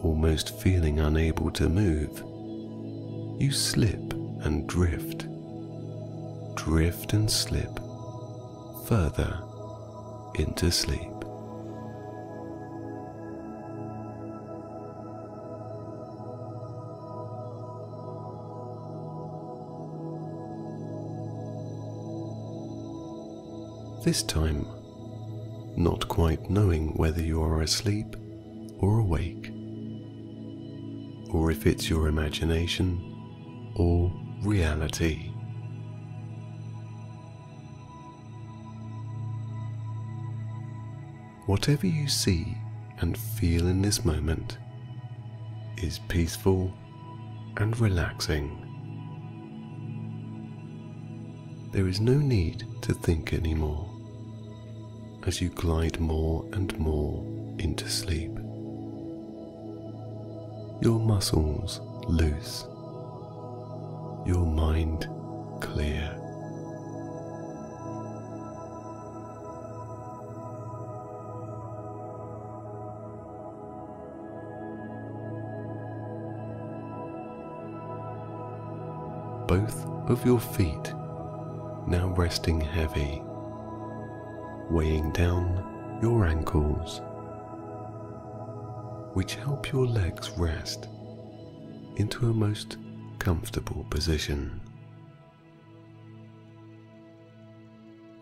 almost feeling unable to move, you slip and drift, drift and slip further into sleep. This time, not quite knowing whether you are asleep or awake, or if it's your imagination or reality. Whatever you see and feel in this moment is peaceful and relaxing. There is no need to think anymore as you glide more and more into sleep. Your muscles loose, your mind clear. Both of your feet now resting heavy, weighing down your ankles, which help your legs rest into a most comfortable position.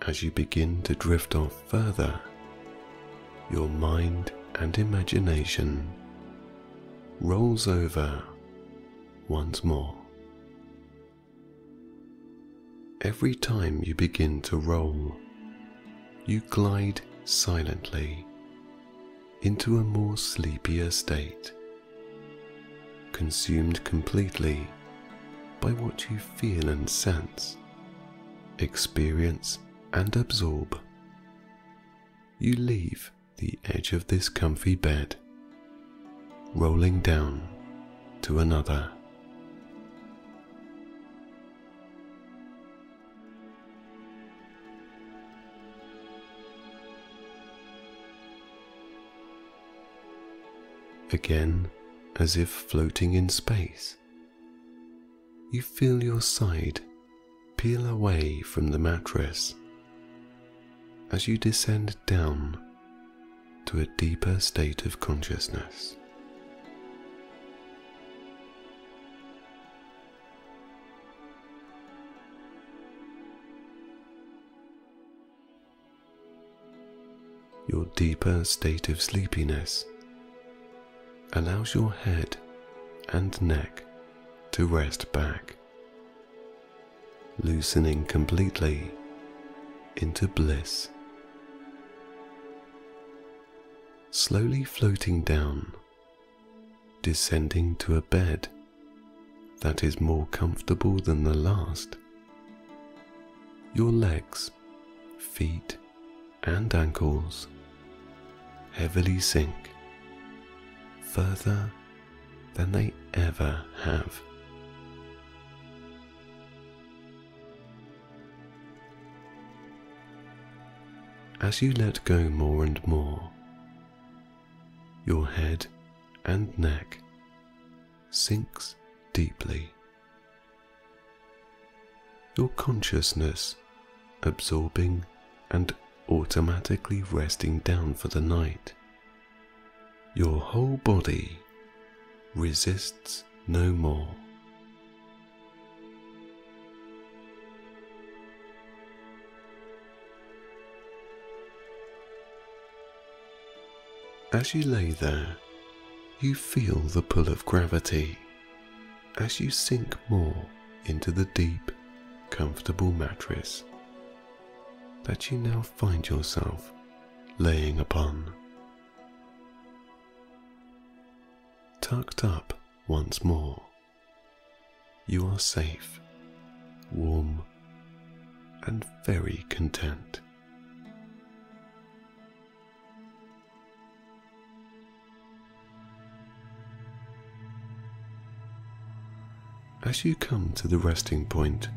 As you begin to drift off further, your mind and imagination rolls over once more. Every time you begin to roll, you glide silently into a more sleepier state, consumed completely by what you feel and sense, experience and absorb. You leave the edge of this comfy bed, rolling down to another. Again, as if floating in space, you feel your side peel away from the mattress as you descend down to a deeper state of consciousness. Your deeper state of sleepiness allows your head and neck to rest back, loosening completely into bliss. Slowly floating down, descending to a bed that is more comfortable than the last. Your legs, feet, and ankles heavily sink further than they ever have. As you let go more and more, your head and neck sinks deeply. Your consciousness absorbing and automatically resting down for the night. Your whole body resists no more. As you lay there, you feel the pull of gravity as you sink more into the deep, comfortable mattress that you now find yourself laying upon. Tucked up once more, you are safe, warm, and very content. As you come to the resting point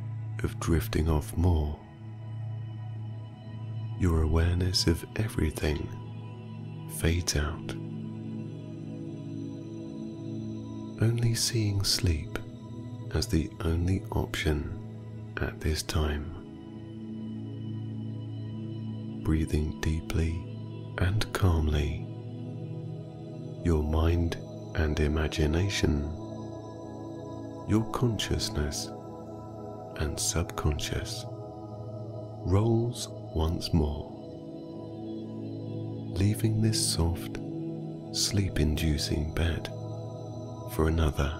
of drifting off more, your awareness of everything fades out. Only seeing sleep as the only option at this time. Breathing deeply and calmly, your mind and imagination, your consciousness and subconscious rolls once more, leaving this soft, sleep inducing bed for another.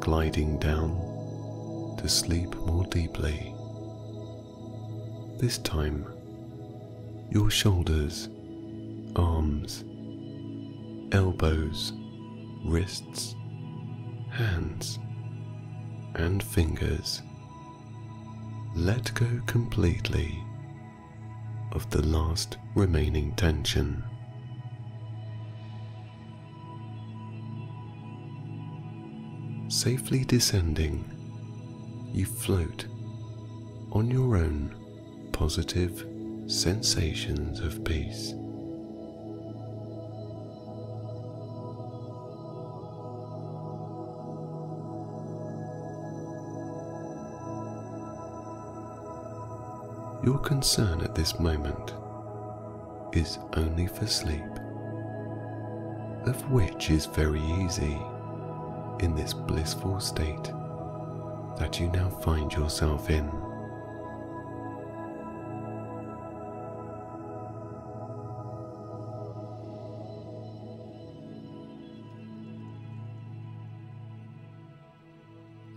Gliding down to sleep more deeply. This time, your shoulders, arms, elbows, wrists, hands, and fingers let go completely of the last remaining tension. Safely descending, you float on your own positive sensations of peace. Concern at this moment is only for sleep, of which is very easy in this blissful state that you now find yourself in.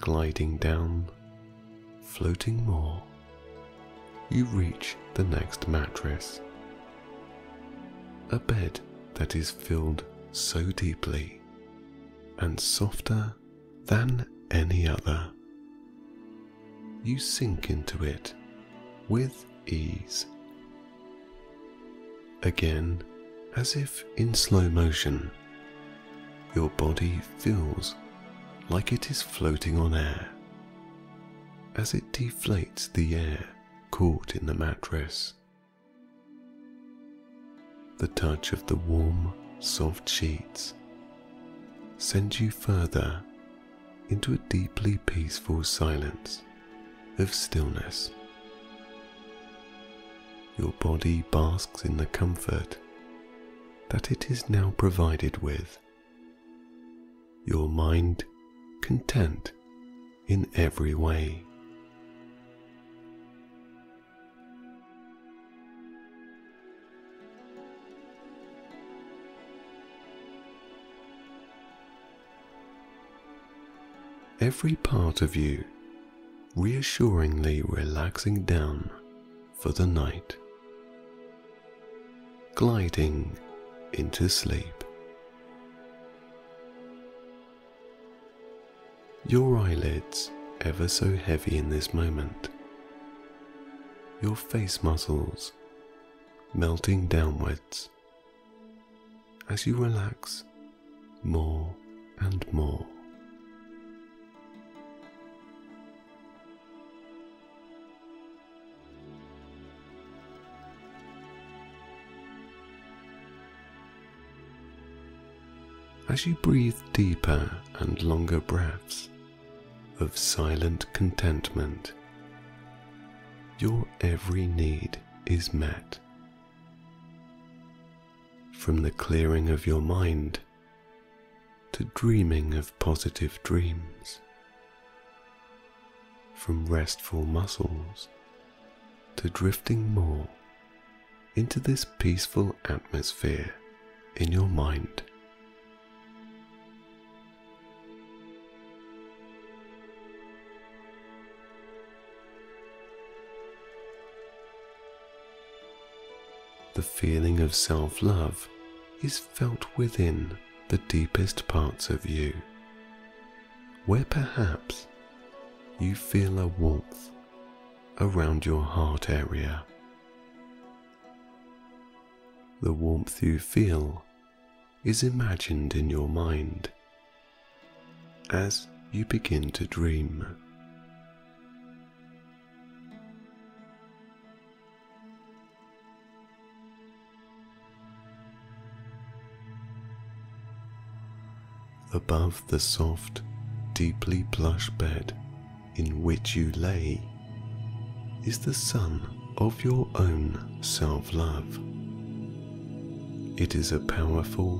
Gliding down, floating more you reach the next mattress. A bed that is filled so deeply and softer than any other. You sink into it with ease. Again, as if in slow motion, your body feels like it is floating on air as it deflates the air caught in the mattress. The touch of the warm, soft sheets sends you further into a deeply peaceful silence of stillness. Your body basks in the comfort that it is now provided with. Your mind content in every way. Every part of you reassuringly relaxing down for the night, gliding into sleep. Your eyelids ever so heavy in this moment, your face muscles melting downwards as you relax more and more. As you breathe deeper and longer breaths of silent contentment, your every need is met. From the clearing of your mind to dreaming of positive dreams, from restful muscles to drifting more into this peaceful atmosphere in your mind. The feeling of self love is felt within the deepest parts of you, where perhaps you feel a warmth around your heart area. The warmth you feel is imagined in your mind as you begin to dream. Above the soft, deeply plush bed in which you lay is the sun of your own self love. It is a powerful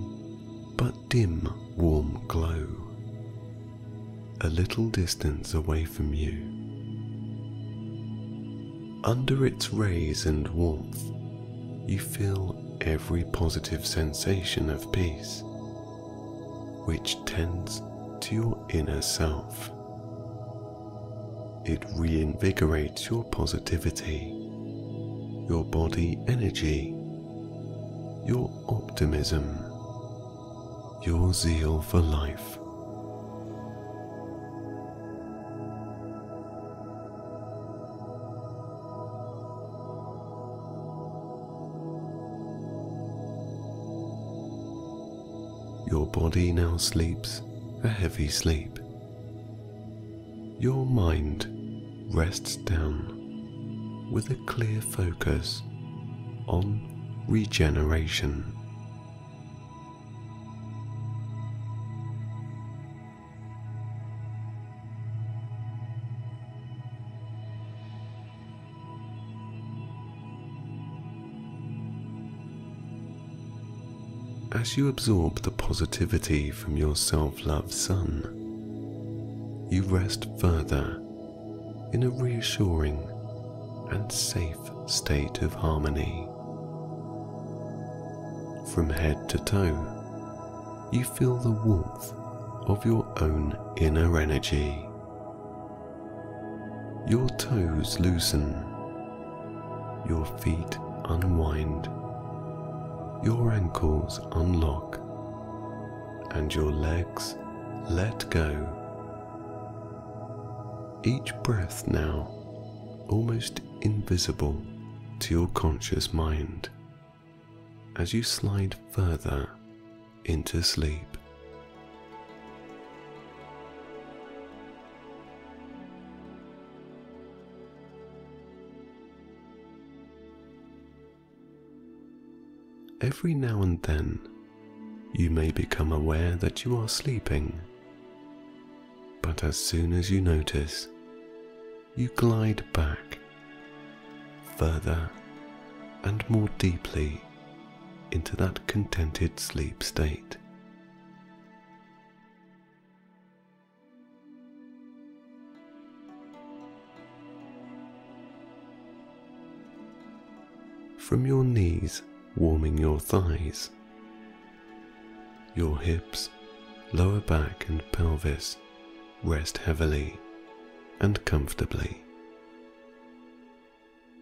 but dim warm glow, a little distance away from you. Under its rays and warmth, you feel every positive sensation of peace, which tends to your inner self. It reinvigorates your positivity, your body energy, your optimism, your zeal for life. Body now sleeps a heavy sleep. Your mind rests down with a clear focus on regeneration. As you absorb the positivity from your self love sun, you rest further in a reassuring and safe state of harmony. From head to toe, you feel the warmth of your own inner energy. Your toes loosen, your feet unwind your ankles unlock and your legs let go. Each breath now almost invisible to your conscious mind as you slide further into sleep. Every now and then you may become aware that you are sleeping. But as soon as you notice, you glide back further and more deeply into that contented sleep state. From your knees warming your thighs. Your hips, lower back, and pelvis rest heavily and comfortably.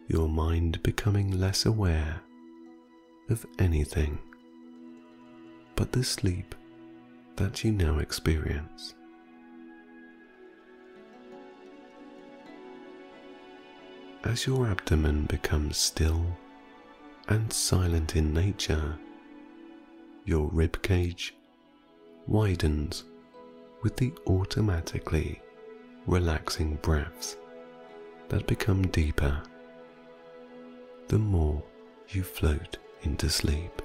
Your mind becoming less aware of anything but the sleep that you now experience. As your abdomen becomes still and silent in nature, your rib cage widens with the automatically relaxing breaths that become deeper the more you float into sleep.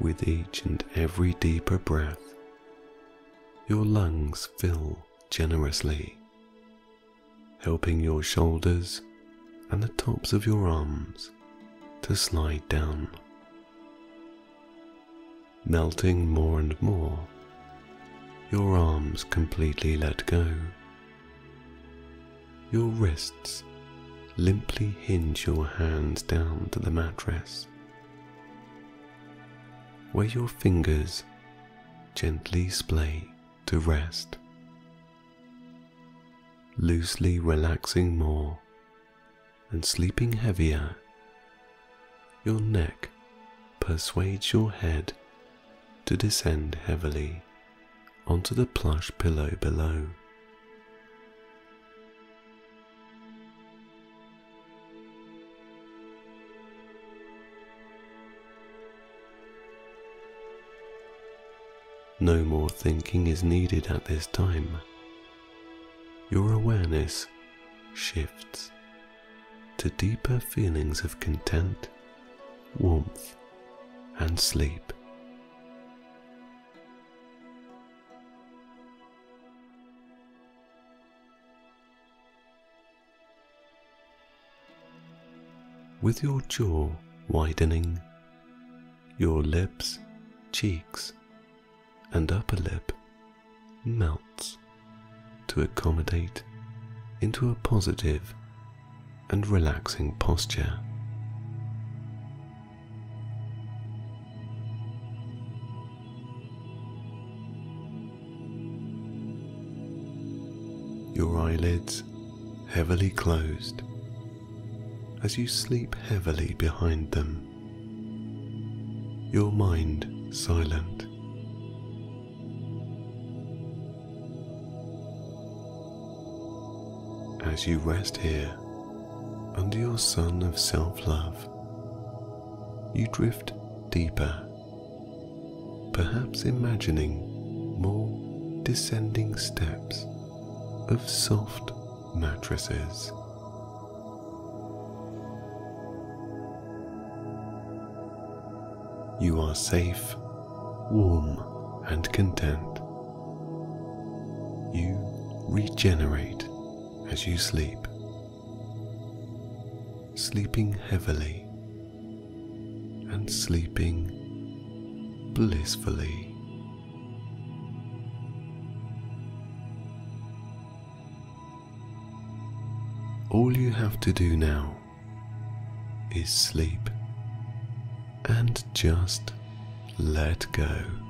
With each and every deeper breath, your lungs fill generously, helping your shoulders and the tops of your arms to slide down. Melting more and more, your arms completely let go. Your wrists limply hinge your hands down to the mattress, where your fingers gently splay to rest, loosely relaxing more and sleeping heavier, your neck persuades your head to descend heavily onto the plush pillow below. No more thinking is needed at this time. Your awareness shifts the deeper feelings of content, warmth, and sleep. With your jaw widening, your lips, cheeks, and upper lip melts to accommodate into a positive and relaxing posture. Your eyelids heavily closed as you sleep heavily behind them. Your mind silent. As you rest here under your sun of self love, you drift deeper, perhaps imagining more descending steps of soft mattresses. You are safe, warm, and content. You regenerate as you sleep, sleeping heavily and sleeping blissfully. All you have to do now is sleep and just let go.